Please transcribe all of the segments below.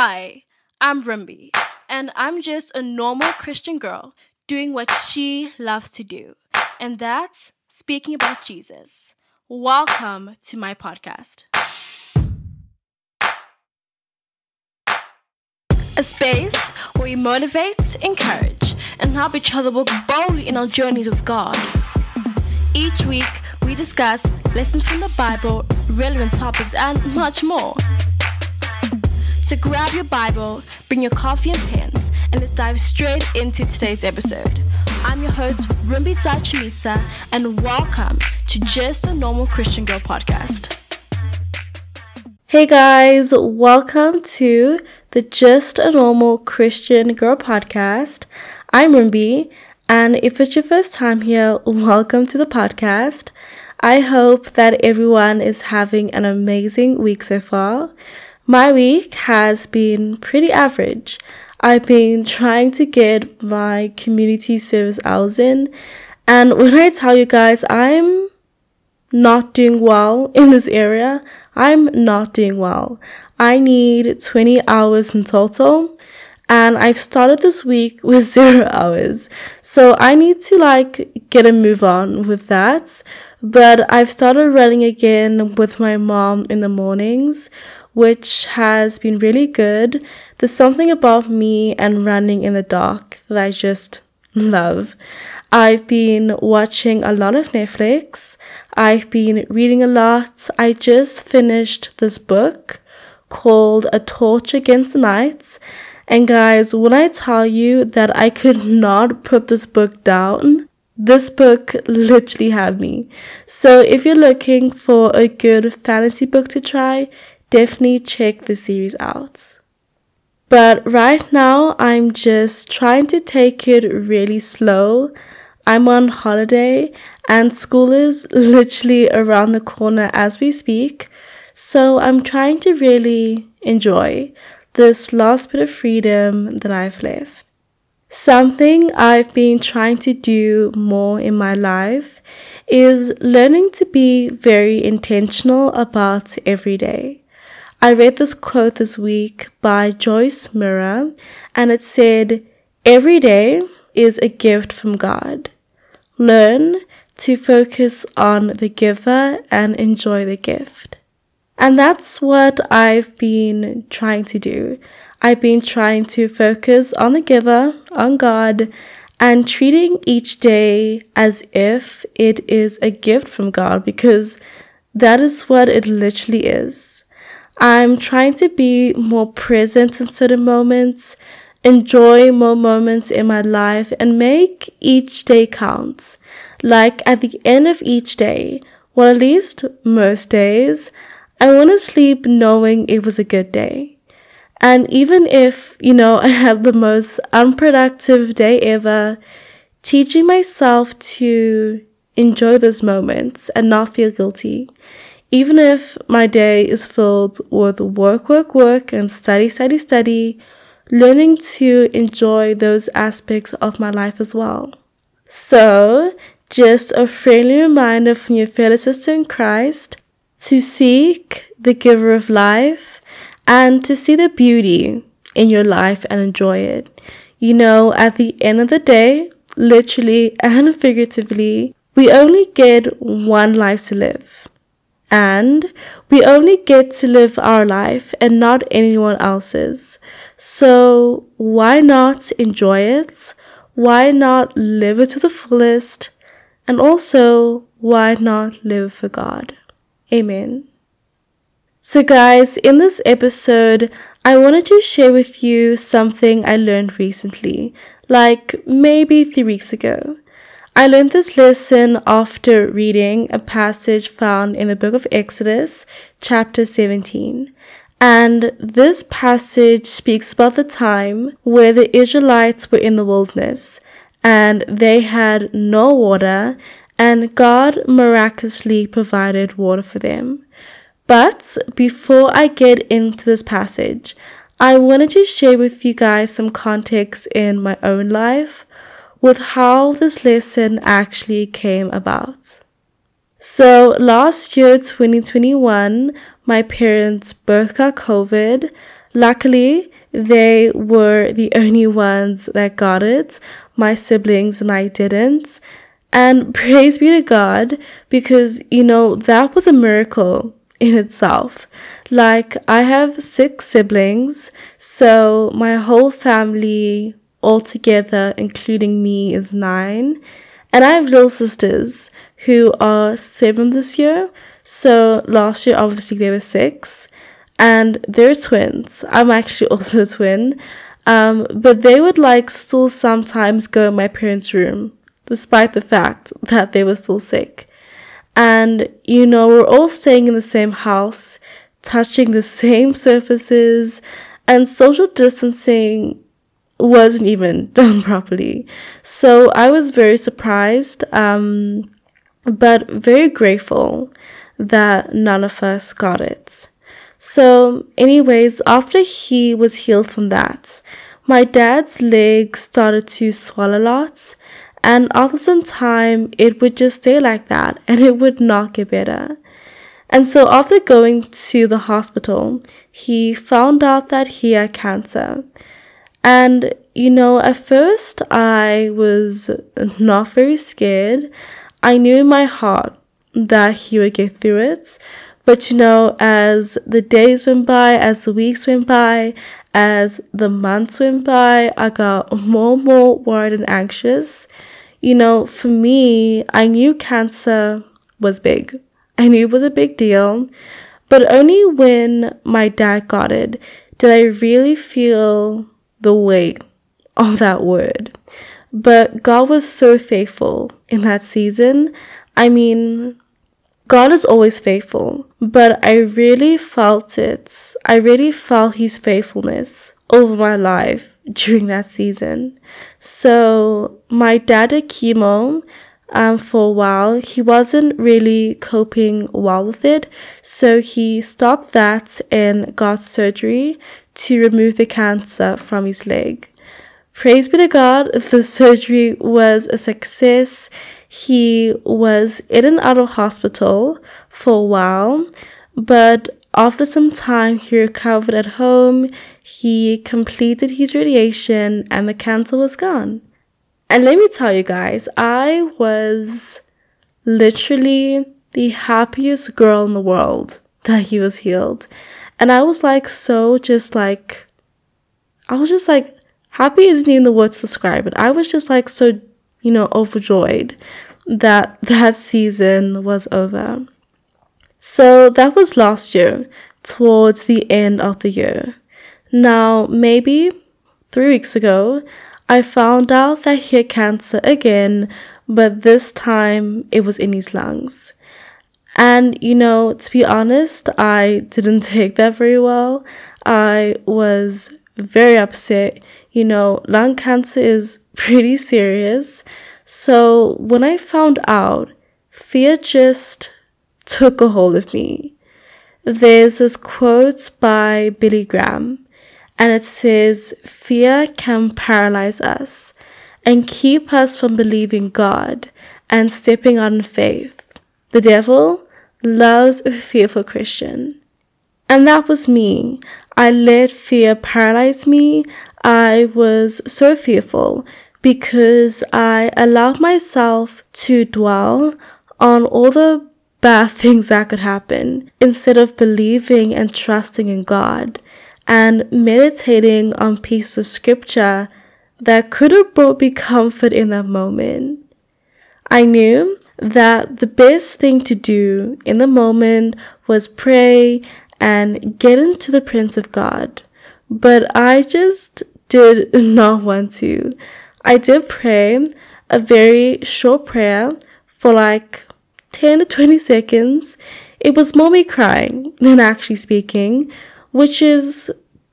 Hi, I'm Rumbi, and I'm just a normal Christian girl doing what she loves to do, and that's speaking about Jesus. Welcome to my podcast. A space where we motivate, encourage, and help each other walk boldly in our journeys with God. Each week, we discuss lessons from the Bible, relevant topics, and much more. So grab your Bible, bring your coffee and pens, and let's dive straight into today's episode. I'm your host, Rumbi Zachimisa, and welcome to Just a Normal Christian Girl podcast. Hey guys, welcome to the Just a Normal Christian Girl podcast. I'm Rumbi, and if it's your first time here, welcome to the podcast. I hope that everyone is having an amazing week so far. My week has been pretty average. I've been trying to get my community service hours in, and when I tell you guys I'm not doing well in this area, I'm not doing well. I need 20 hours in total, and I've started this week with zero hours. So I need to like get a move on with that. But I've started running again with my mom in the mornings, which has been really good. There's something about me and running in the dark that I just love. I've been watching a lot of Netflix. I've been reading a lot. I just finished this book called A Torch Against the Night. And guys, when I tell you that I could not put this book down, this book literally had me. So if you're looking for a good fantasy book to try, definitely check the series out. But right now, I'm just trying to take it really slow. I'm on holiday and school is literally around the corner as we speak. So I'm trying to really enjoy this last bit of freedom that I've left. Something I've been trying to do more in my life is learning to be very intentional about every day. I read this quote this week by Joyce Meyer, and it said, Every day is a gift from God. Learn to focus on the giver and enjoy the gift. And that's what I've been trying to do. I've been trying to focus on the giver, on God, and treating each day as if it is a gift from God because that is what it literally is. I'm trying to be more present in certain moments, enjoy more moments in my life, and make each day count. Like at the end of each day, well, at least most days, I want to sleep knowing it was a good day. And even if, you know, I have the most unproductive day ever, teaching myself to enjoy those moments and not feel guilty even if my day is filled with work, work, work, and study, study, study, learning to enjoy those aspects of my life as well. So, just a friendly reminder from your fellow sister in Christ to seek the giver of life and to see the beauty in your life and enjoy it. You know, at the end of the day, literally and figuratively, we only get one life to live. And we only get to live our life and not anyone else's. So why not enjoy it? Why not live it to the fullest? And also, why not live for God? Amen. So, guys, in this episode, I wanted to share with you something I learned recently, like maybe three weeks ago. I learned this lesson after reading a passage found in the book of Exodus, chapter 17. And this passage speaks about the time where the Israelites were in the wilderness and they had no water, and God miraculously provided water for them. But before I get into this passage, I wanted to share with you guys some context in my own life with how this lesson actually came about. So last year, 2021, my parents both got COVID. Luckily, they were the only ones that got it. My siblings and I didn't. And praise be to God because, you know, that was a miracle in itself. Like, I have six siblings, so my whole family altogether, including me, is nine. And I have little sisters who are seven this year. So last year, obviously, they were six. And they're twins. I'm actually also a twin. Um, but they would like still sometimes go in my parents' room, despite the fact that they were still sick. And, you know, we're all staying in the same house, touching the same surfaces, and social distancing wasn't even done properly. So I was very surprised, um, but very grateful that none of us got it. So, anyways, after he was healed from that, my dad's leg started to swell a lot, and after some time, it would just stay like that and it would not get better. And so, after going to the hospital, he found out that he had cancer. And, you know, at first I was not very scared. I knew in my heart that he would get through it. But, you know, as the days went by, as the weeks went by, as the months went by, I got more and more worried and anxious you know, for me, I knew cancer was big. I knew it was a big deal, but only when my dad got it did I really feel the weight of that word. But God was so faithful in that season. I mean, God is always faithful, but I really felt it. I really felt His faithfulness over my life during that season. So my dad did chemo um, for a while. He wasn't really coping well with it, so he stopped that and got surgery to remove the cancer from his leg. Praise be to God, the surgery was a success. He was in and out of hospital for a while, but after some time, he recovered at home, he completed his radiation, and the cancer was gone. And let me tell you guys, I was literally the happiest girl in the world that he was healed. And I was like, so just like, I was just like, happy isn't even the word to describe it. I was just like so, you know, overjoyed that that season was over. So that was last year, towards the end of the year. Now, maybe three weeks ago, I found out that he had cancer again, but this time it was in his lungs. And, you know, to be honest, I didn't take that very well. I was very upset. You know, lung cancer is pretty serious. So when I found out, fear just took a hold of me. There's this quote by Billy Graham, and it says, Fear can paralyze us and keep us from believing God and stepping in faith. The devil loves a fearful Christian. And that was me. I let fear paralyze me. I was so fearful because I allowed myself to dwell on all the bad things that could happen instead of believing and trusting in God and meditating on pieces of scripture that could have brought me comfort in that moment. I knew that the best thing to do in the moment was pray and get into the Prince of God. But I just did not want to. I did pray a very short prayer for like 10 to 20 seconds, it was more me crying than actually speaking, which is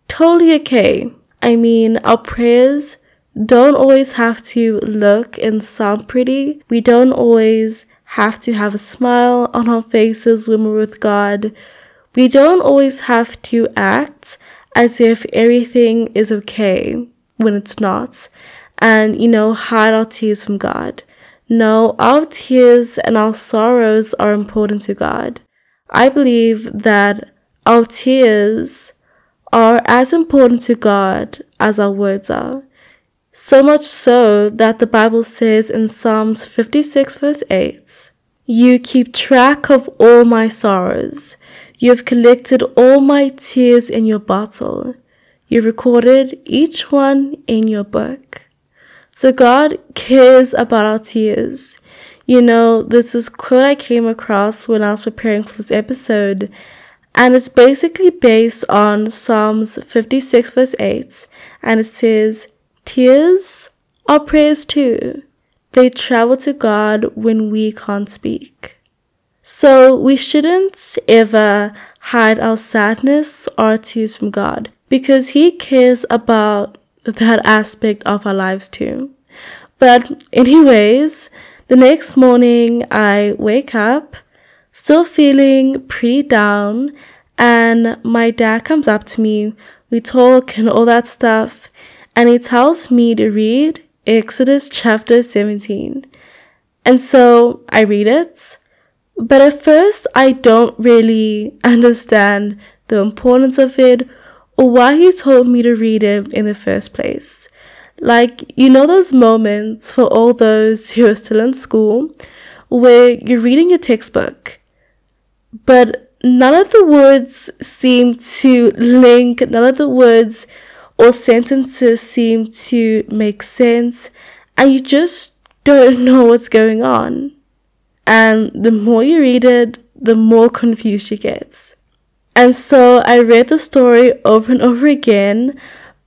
totally okay. I mean, our prayers don't always have to look and sound pretty. We don't always have to have a smile on our faces when we're with God. We don't always have to act as if everything is okay when it's not, and, you know, hide our tears from God. No, our tears and our sorrows are important to God. I believe that our tears are as important to God as our words are. So much so that the Bible says in Psalms 56, verse 8, You keep track of all my sorrows. You have collected all my tears in your bottle. You recorded each one in your book. So God cares about our tears. You know, this is quote I came across when I was preparing for this episode, and it's basically based on Psalms 56 verse 8, and it says, Tears are prayers too. They travel to God when we can't speak. So we shouldn't ever hide our sadness or tears from God because He cares about that aspect of our lives too. But, anyways, the next morning I wake up still feeling pretty down, and my dad comes up to me. We talk and all that stuff, and he tells me to read Exodus chapter 17. And so I read it, but at first I don't really understand the importance of it or why he told me to read it in the first place. Like, you know, those moments for all those who are still in school where you're reading your textbook, but none of the words seem to link, none of the words or sentences seem to make sense, and you just don't know what's going on. And the more you read it, the more confused you get. And so I read the story over and over again,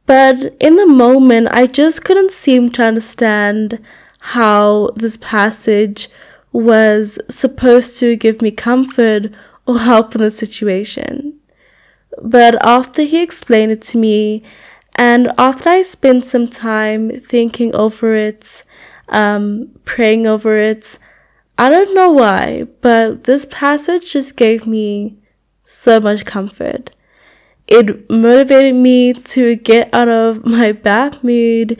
but in the moment, I just couldn't seem to understand how this passage was supposed to give me comfort or help in the situation. But after he explained it to me, and after I spent some time thinking over it, um, praying over it, I don't know why, but this passage just gave me so much comfort. It motivated me to get out of my bad mood.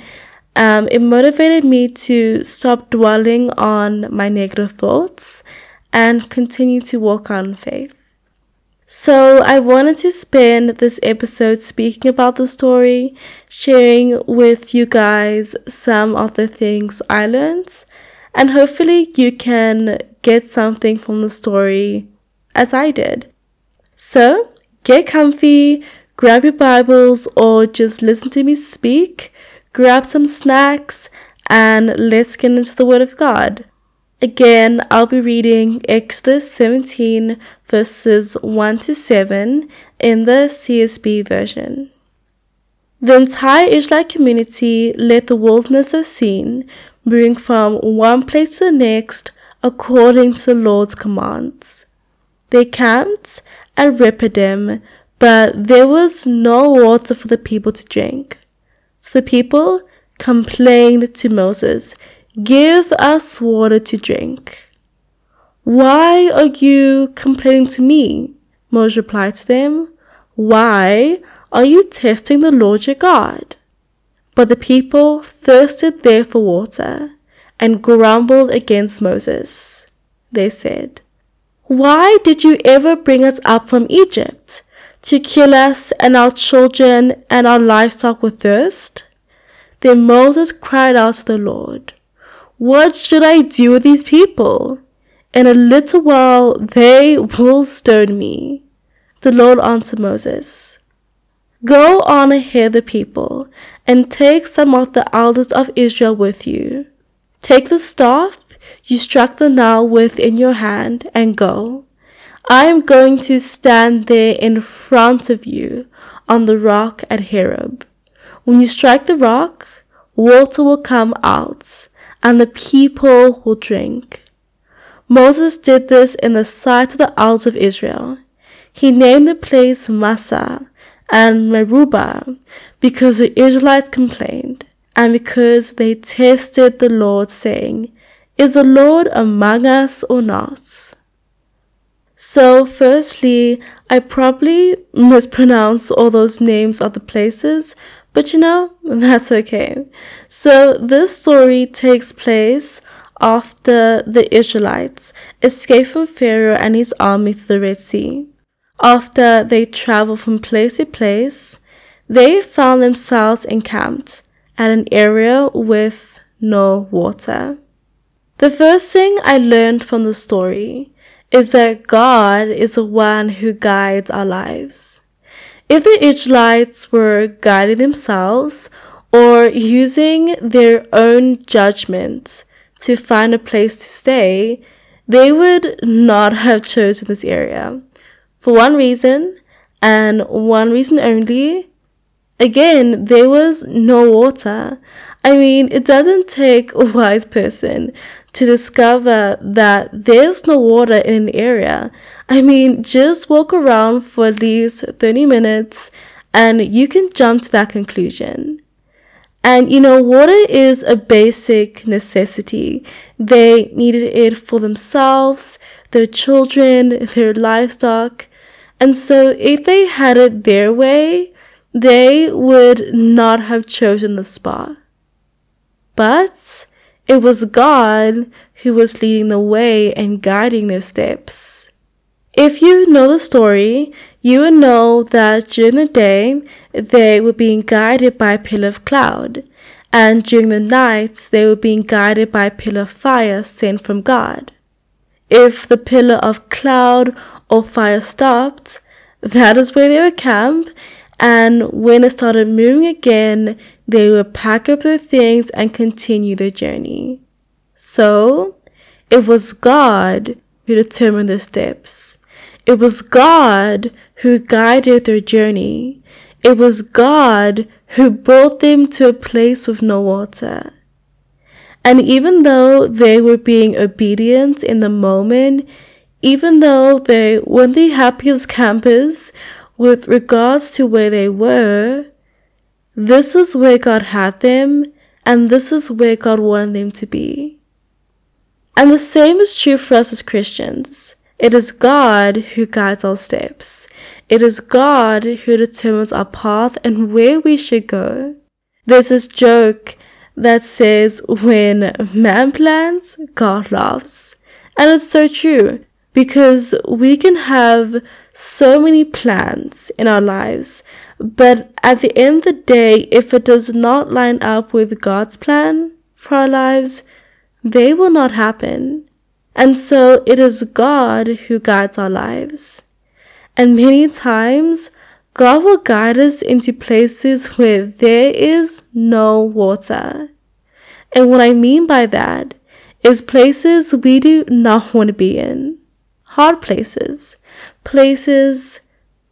Um, it motivated me to stop dwelling on my negative thoughts and continue to walk on faith. So, I wanted to spend this episode speaking about the story, sharing with you guys some of the things I learned, and hopefully, you can get something from the story as I did. So, get comfy, grab your Bibles, or just listen to me speak, grab some snacks, and let's get into the Word of God. Again, I'll be reading Exodus 17 verses 1 to 7 in the CSB version. The entire Israelite community left the wilderness of Sin, moving from one place to the next according to the Lord's commands. They camped at Rephidim, but there was no water for the people to drink. So the people complained to Moses, Give us water to drink. Why are you complaining to me? Moses replied to them, Why are you testing the Lord your God? But the people thirsted there for water and grumbled against Moses. They said, why did you ever bring us up from Egypt? To kill us and our children and our livestock with thirst? Then Moses cried out to the Lord, What should I do with these people? In a little while they will stone me. The Lord answered Moses, Go on ahead the people, and take some of the elders of Israel with you. Take the staff you struck the Nile with in your hand, and go. I am going to stand there in front of you on the rock at Horeb. When you strike the rock, water will come out, and the people will drink. Moses did this in the sight of the elders of Israel. He named the place Massah and Meribah because the Israelites complained, and because they tested the Lord, saying, is the Lord among us or not? So, firstly, I probably mispronounce all those names of the places, but you know, that's okay. So, this story takes place after the Israelites escape from Pharaoh and his army through the Red Sea. after they travel from place to place, they found themselves encamped at an area with no water. The first thing I learned from the story is that God is the one who guides our lives. If the Israelites were guiding themselves or using their own judgment to find a place to stay, they would not have chosen this area. For one reason, and one reason only, again, there was no water. I mean, it doesn't take a wise person to discover that there's no water in an area. I mean, just walk around for at least 30 minutes and you can jump to that conclusion. And you know, water is a basic necessity. They needed it for themselves, their children, their livestock. And so if they had it their way, they would not have chosen the spot. But it was God who was leading the way and guiding their steps. If you know the story, you will know that during the day they were being guided by a pillar of cloud, and during the nights they were being guided by a pillar of fire sent from God. If the pillar of cloud or fire stopped, that is where they would camp, and when it started moving again, they would pack up their things and continue their journey. So, it was God who determined their steps. It was God who guided their journey. It was God who brought them to a place with no water. And even though they were being obedient in the moment, even though they weren't the happiest campers with regards to where they were, this is where God had them, and this is where God wanted them to be. And the same is true for us as Christians. It is God who guides our steps. It is God who determines our path and where we should go. There's this joke that says, when man plans, God laughs. And it's so true because we can have so many plans in our lives, but at the end of the day, if it does not line up with God's plan for our lives, they will not happen. And so it is God who guides our lives. And many times, God will guide us into places where there is no water. And what I mean by that is places we do not want to be in. Hard places. Places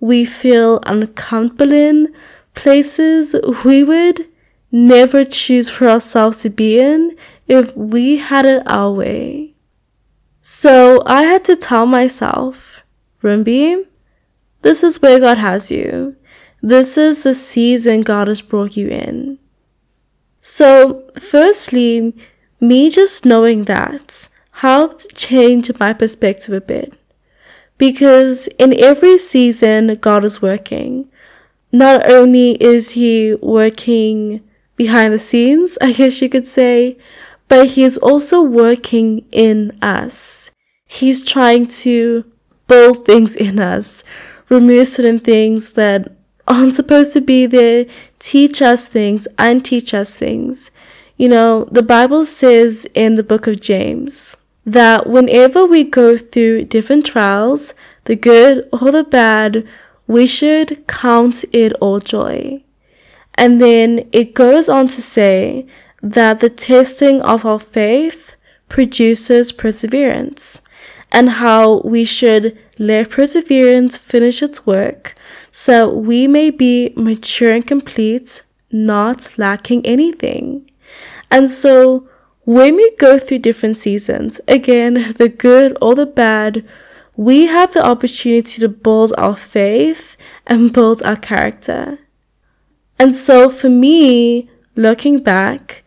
we feel uncomfortable in. Places we would never choose for ourselves to be in if we had it our way. So I had to tell myself, Rumbi, this is where God has you. This is the season God has brought you in. So, firstly, me just knowing that helped change my perspective a bit. Because in every season, God is working. Not only is He working behind the scenes, I guess you could say, but he is also working in us. He's trying to build things in us, remove certain things that aren't supposed to be there, teach us things, and teach us things. You know, the Bible says in the book of James that whenever we go through different trials, the good or the bad, we should count it all joy. And then it goes on to say that the testing of our faith produces perseverance, and how we should let perseverance finish its work so we may be mature and complete, not lacking anything. And so, when we go through different seasons, again, the good or the bad, we have the opportunity to build our faith and build our character. And so, for me, looking back,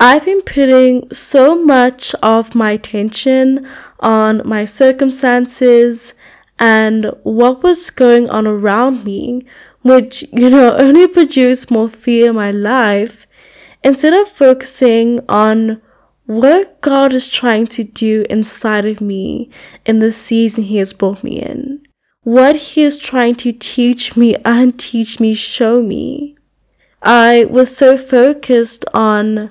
I've been putting so much of my attention on my circumstances and what was going on around me, which, you know, only produced more fear in my life, instead of focusing on what God is trying to do inside of me in the season He has brought me in. what He is trying to teach me and teach me, show me. I was so focused on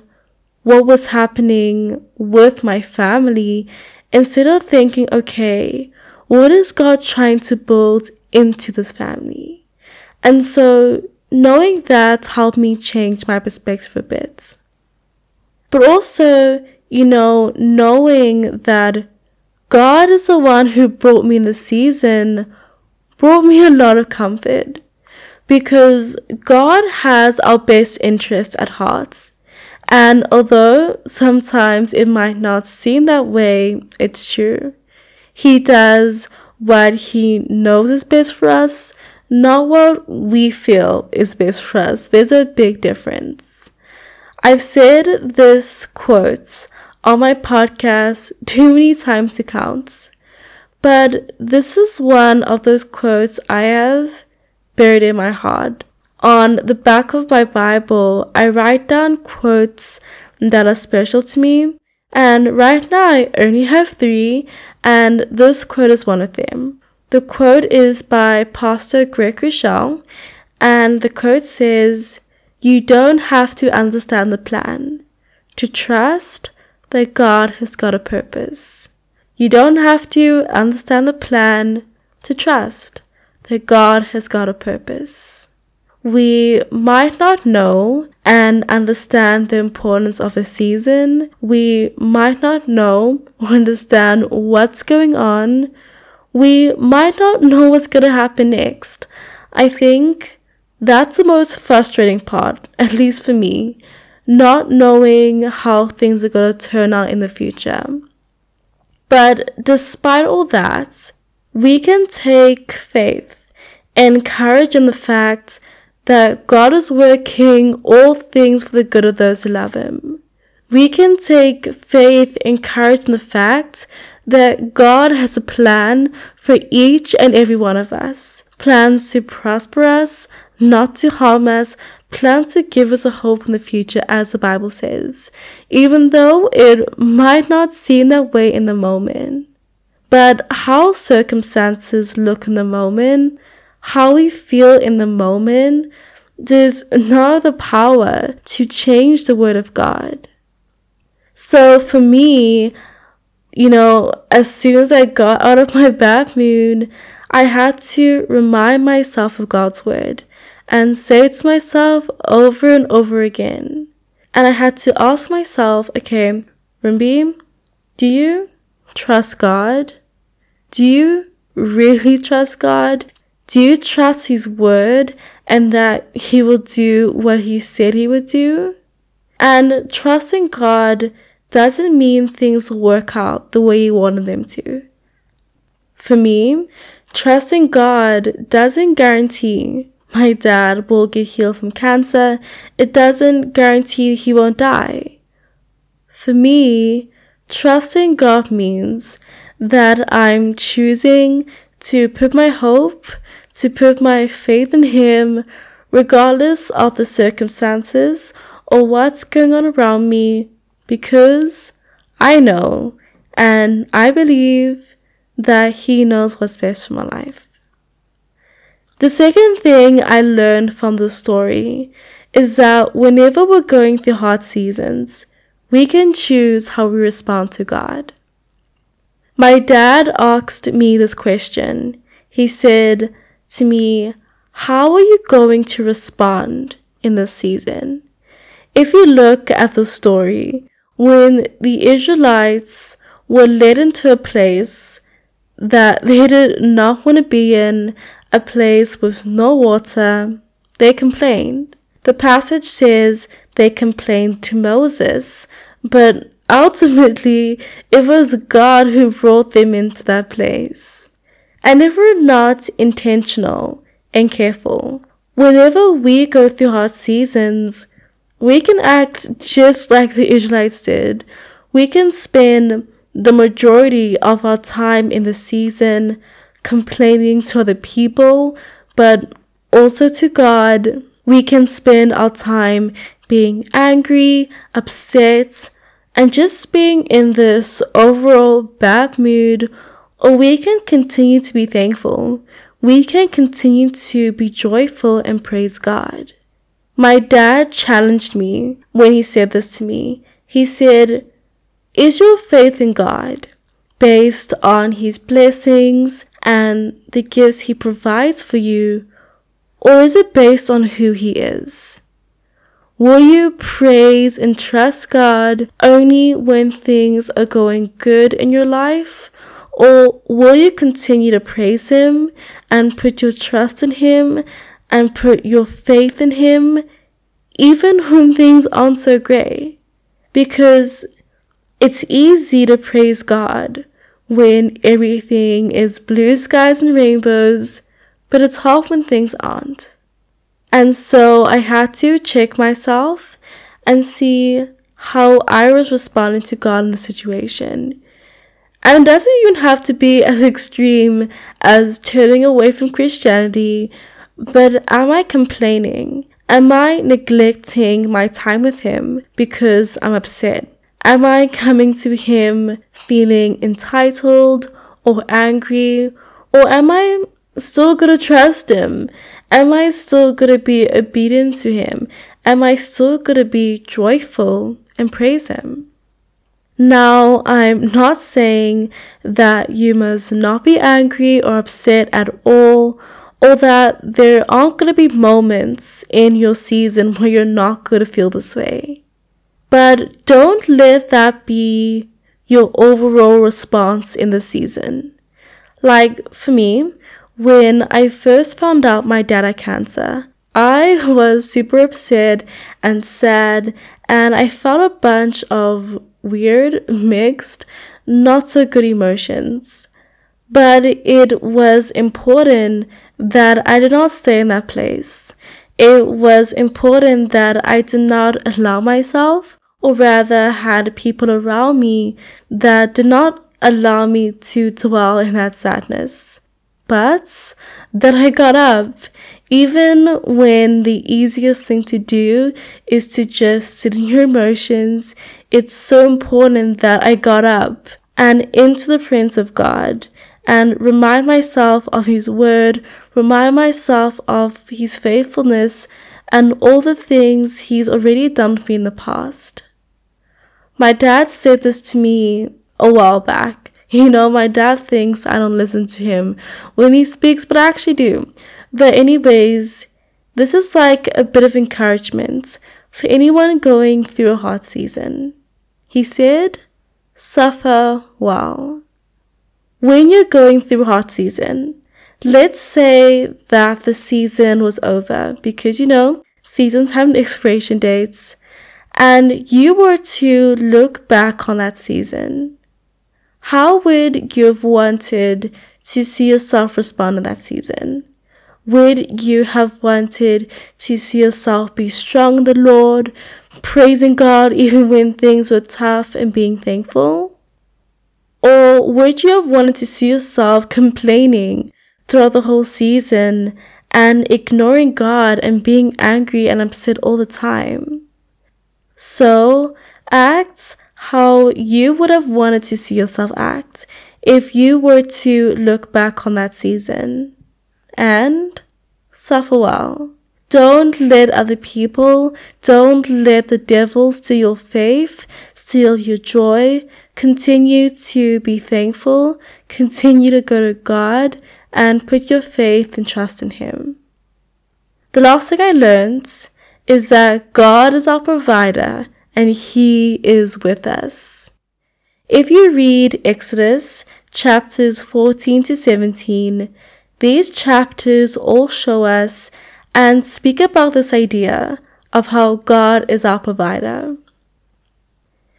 what was happening with my family instead of thinking, okay, what is God trying to build into this family? And so knowing that helped me change my perspective a bit. But also, you know, knowing that God is the one who brought me in the season brought me a lot of comfort because God has our best interests at heart. And although sometimes it might not seem that way, it's true. He does what he knows is best for us, not what we feel is best for us. There's a big difference. I've said this quote on my podcast too many times to count, but this is one of those quotes I have buried in my heart. On the back of my Bible, I write down quotes that are special to me, and right now I only have three, and this quote is one of them. The quote is by Pastor Craig Groeschel, and the quote says, You don't have to understand the plan to trust that God has got a purpose. You don't have to understand the plan to trust that God has got a purpose. We might not know and understand the importance of a season. We might not know or understand what's going on we might not know what's going to happen next. I think that's the most frustrating part, at least for me, not knowing how things are going to turn out in the future. But despite all that, we can take faith and courage in the fact that God is working all things for the good of those who love Him. We can take faith and courage in the fact that God has a plan for each and every one of us. Plans to prosper us, not to harm us, plans to give us a hope in the future, as the Bible says, even though it might not seem that way in the moment. But how circumstances look in the moment, how we feel in the moment, does not have the power to change the Word of God. So for me, you know, as soon as I got out of my bad mood, I had to remind myself of God's word and say it to myself over and over again. And I had to ask myself, okay, Rumbi, do you trust God? Do you really trust God? Do you trust His word and that He will do what He said He would do? And trusting God doesn't mean things work out the way you wanted them to. For me, trusting God doesn't guarantee my dad will get healed from cancer. It doesn't guarantee he won't die. For me, trusting God means that I'm choosing to put my hope, to put my faith in Him, regardless of the circumstances or what's going on around me because I know and I believe that He knows what's best for my life. The second thing I learned from the story is that whenever we're going through hard seasons, we can choose how we respond to God. My dad asked me this question. He said to me, How are you going to respond in this season? If you look at the story, when the Israelites were led into a place that they did not want to be in, a place with no water, they complained. The passage says they complained to Moses, but ultimately it was God who brought them into that place. And if we're not intentional and careful, whenever we go through hard seasons, we can act just like the Israelites did. We can spend the majority of our time in the season complaining to other people, but also to God. We can spend our time being angry, upset, and just being in this overall bad mood, we can continue to be thankful. we can continue to be joyful and praise God. My dad challenged me when he said this to me. He said, Is your faith in God based on his blessings and the gifts he provides for you, or is it based on who he is? Will you praise and trust God only when things are going good in your life? Or will you continue to praise Him and put your trust in Him and put your faith in Him even when things aren't so great? Because it's easy to praise God when everything is blue skies and rainbows, but it's hard when things aren't. And so I had to check myself and see how I was responding to God in the situation. And it doesn't even have to be as extreme as turning away from Christianity, but am I complaining? Am I neglecting my time with Him because I'm upset? Am I coming to Him feeling entitled or angry? Or am I still gonna trust Him? Am I still gonna be obedient to Him? Am I still gonna be joyful and praise Him? Now, I'm not saying that you must not be angry or upset at all, or that there aren't going to be moments in your season where you're not going to feel this way. But don't let that be your overall response in the season. Like for me, when I first found out my dad had cancer, I was super upset and sad, and I felt a bunch of weird, mixed, not so good emotions. But it was important that I did not stay in that place. It was important that I did not allow myself, or rather had people around me that did not allow me to dwell in that sadness. But that I got up even when the easiest thing to do is to just sit in your emotions, it's so important that I got up and into the presence of God and remind myself of His word, remind myself of His faithfulness and all the things He's already done for me in the past. My dad said this to me a while back. You know, my dad thinks I don't listen to him when he speaks, but I actually do. But, anyways, this is like a bit of encouragement for anyone going through a hard season. He said, suffer well. When you're going through hard season, let's say that the season was over because you know, seasons have expiration dates, and you were to look back on that season. How would you have wanted to see yourself respond in that season? Would you have wanted to see yourself be strong in the Lord, praising God even when things were tough and being thankful? Or would you have wanted to see yourself complaining throughout the whole season and ignoring God and being angry and upset all the time? So, act how you would have wanted to see yourself act if you were to look back on that season and suffer well. Don't let other people, don't let the devil steal your faith, steal your joy. Continue to be thankful, continue to go to God, and put your faith and trust in Him. The last thing I learned is that God is our provider and He is with us. If you read Exodus chapters 14 to 17, these chapters all show us and speak about this idea of how God is our provider.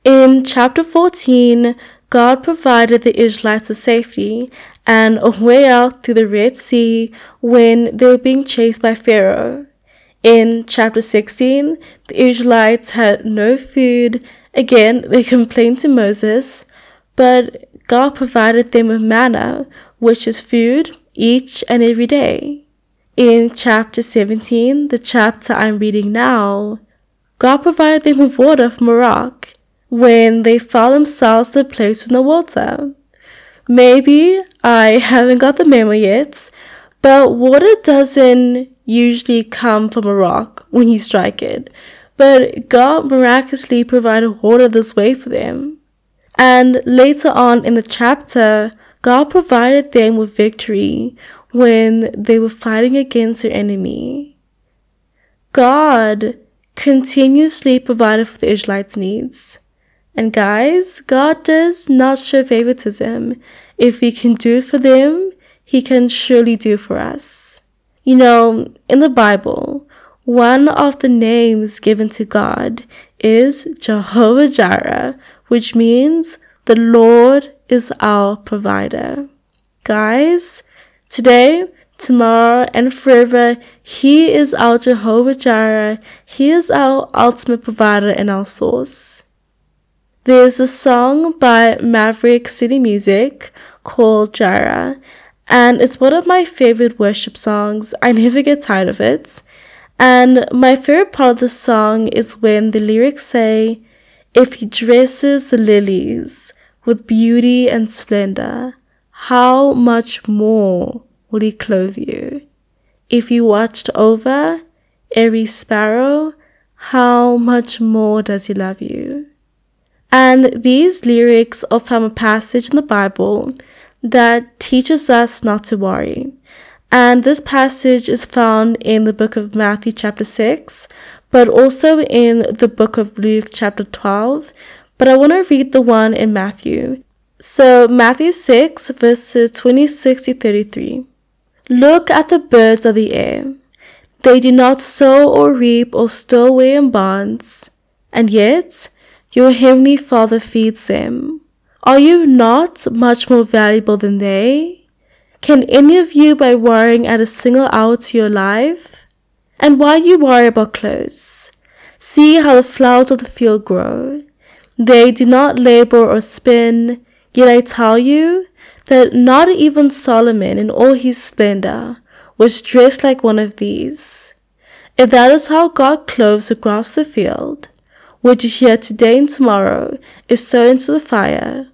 In chapter 14, God provided the Israelites with safety and a way out through the Red Sea when they were being chased by Pharaoh. In chapter 16, the Israelites had no food. Again, they complained to Moses, but God provided them with manna, which is food each and every day. In chapter 17, the chapter I'm reading now, God provided them with water from a rock when they found themselves in a place with no water. Maybe I haven't got the memo yet, But water doesn't usually come from a rock when you strike it. But God miraculously provided water this way for them. And later on in the chapter, God provided them with victory when they were fighting against their enemy. God continuously provided for the Israelites' needs. And guys, God does not show favoritism. If He can do it for them, He can surely do for us. You know, in the Bible, one of the names given to God is Jehovah Jireh, which means the Lord is our provider. Guys, today, tomorrow, and forever, He is our Jehovah Jireh. He is our ultimate provider and our source. There's a song by Maverick City Music called Jireh, and it's one of my favorite worship songs. I never get tired of it. And my favorite part of the song is when the lyrics say, If he dresses the lilies with beauty and splendor, how much more will he clothe you? If you watched over every sparrow, how much more does he love you? And these lyrics are from a passage in the Bible that teaches us not to worry. And this passage is found in the book of Matthew, chapter 6, but also in the book of Luke, chapter 12. But I want to read the one in Matthew. So, Matthew 6, verses 26 to 33. Look at the birds of the air. They do not sow or reap or store away in barns, and yet your heavenly Father feeds them. Are you not much more valuable than they? Can any of you, by worrying, add a single hour to your life? And why you worry about clothes? See how the flowers of the field grow. They do not labor or spin, yet I tell you that not even Solomon in all his splendor was dressed like one of these. If that is how God clothes of the field, which is here today and tomorrow, is thrown into the fire,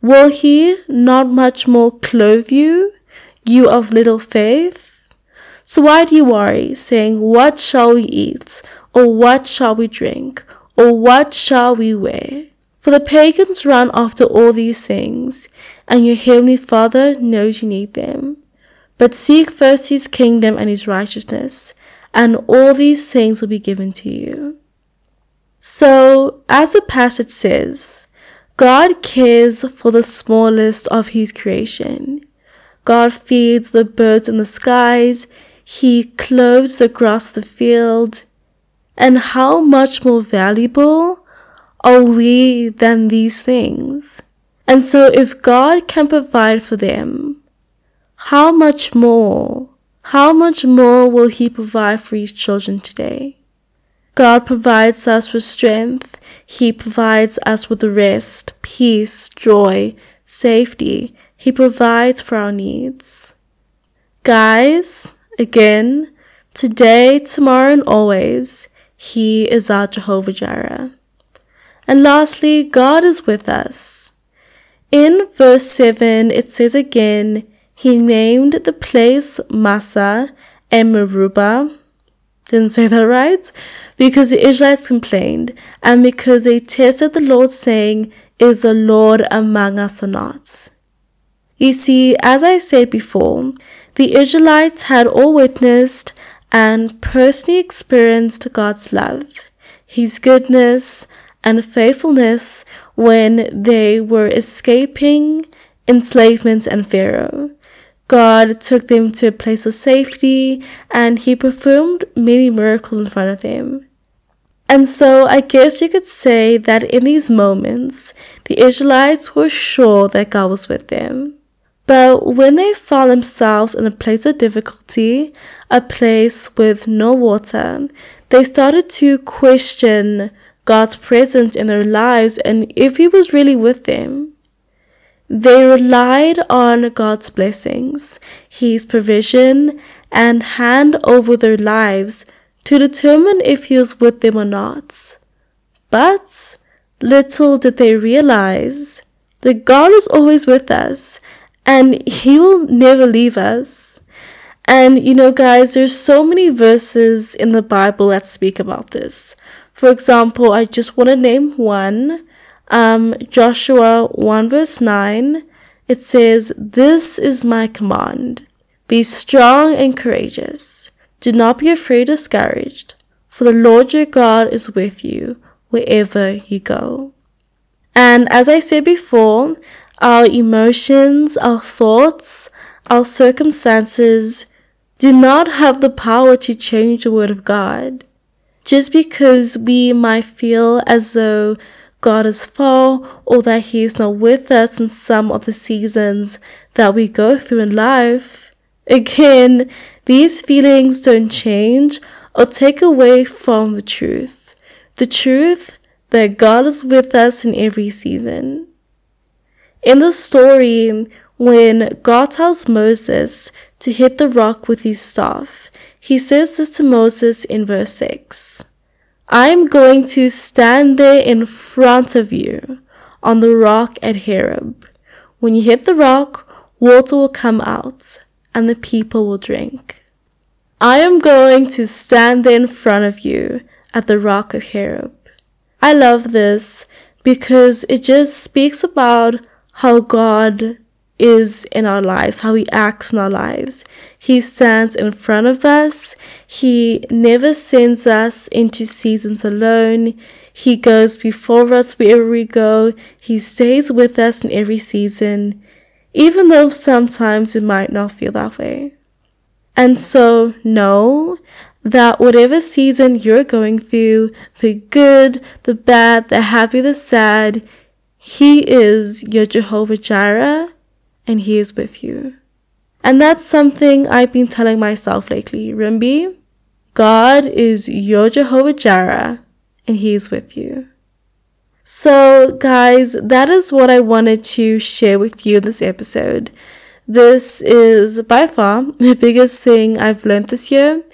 will he not much more clothe you, you of little faith? So why do you worry, saying, What shall we eat? Or what shall we drink? Or what shall we wear? For the pagans run after all these things, and your heavenly Father knows you need them. But seek first his kingdom and his righteousness, and all these things will be given to you. So, as the passage says, God cares for the smallest of his creation. God feeds the birds in the skies, he clothes the grass of the field. And how much more valuable are we than these things? And so, if God can provide for them, how much more, how much more will He provide for His children today? God provides us with strength. He provides us with rest, peace, joy, safety. He provides for our needs. Guys, again, today, tomorrow, and always, He is our Jehovah Jireh. And lastly, God is with us. In verse 7, it says again, He named the place Massah and Meribah. Didn't say that right? because the Israelites complained, and because they tested the Lord, saying, Is the Lord among us or not? You see, as I said before, the Israelites had all witnessed and personally experienced God's love, His goodness, and faithfulness when they were escaping enslavement and Pharaoh. God took them to a place of safety and he performed many miracles in front of them. And so I guess you could say that in these moments, the Israelites were sure that God was with them. But when they found themselves in a place of difficulty, a place with no water, they started to question God's presence in their lives and if He was really with them. They relied on God's blessings, His provision, and hand over their lives to determine if he was with them or not. But little did they realize that God is always with us and he will never leave us. And you know, guys, there's so many verses in the Bible that speak about this. For example, I just want to name one. Um, Joshua 1 verse 9. It says, This is my command. Be strong and courageous. Do not be afraid or discouraged, for the Lord your God is with you wherever you go. And as I said before, our emotions, our thoughts, our circumstances do not have the power to change the Word of God. Just because we might feel as though God is far or that He is not with us in some of the seasons that we go through in life, again, these feelings don't change or take away from the truth. The truth that God is with us in every season. In the story, when God tells Moses to hit the rock with his staff, he says this to Moses in verse 6 I am going to stand there in front of you on the rock at Horeb. When you hit the rock, water will come out and the people will drink. I am going to stand there in front of you at the rock of Horeb. I love this because it just speaks about how God is in our lives, how He acts in our lives. He stands in front of us. He never sends us into seasons alone. He goes before us wherever we go. He stays with us in every season, even though sometimes it might not feel that way. And so, know that whatever season you're going through, the good, the bad, the happy, the sad, He is your Jehovah Jireh and He is with you. And that's something I've been telling myself lately. Rumbi, God is your Jehovah Jireh and He is with you. So, guys, that is what I wanted to share with you in this episode. This is by far the biggest thing I've learned this year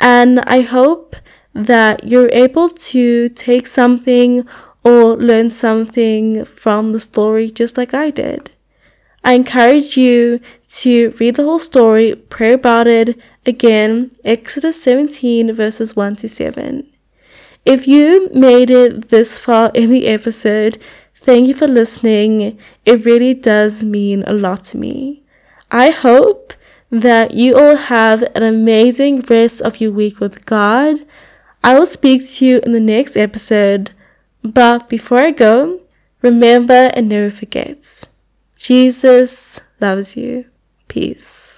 and I hope that you're able to take something or learn something from the story just like I did. I encourage you to read the whole story, pray about it again, Exodus 17 verses 1 to 7. If you made it this far in the episode, thank you for listening. It really does mean a lot to me. I hope that you all have an amazing rest of your week with God. I will speak to you in the next episode. But before I go, remember and never forget Jesus loves you. Peace.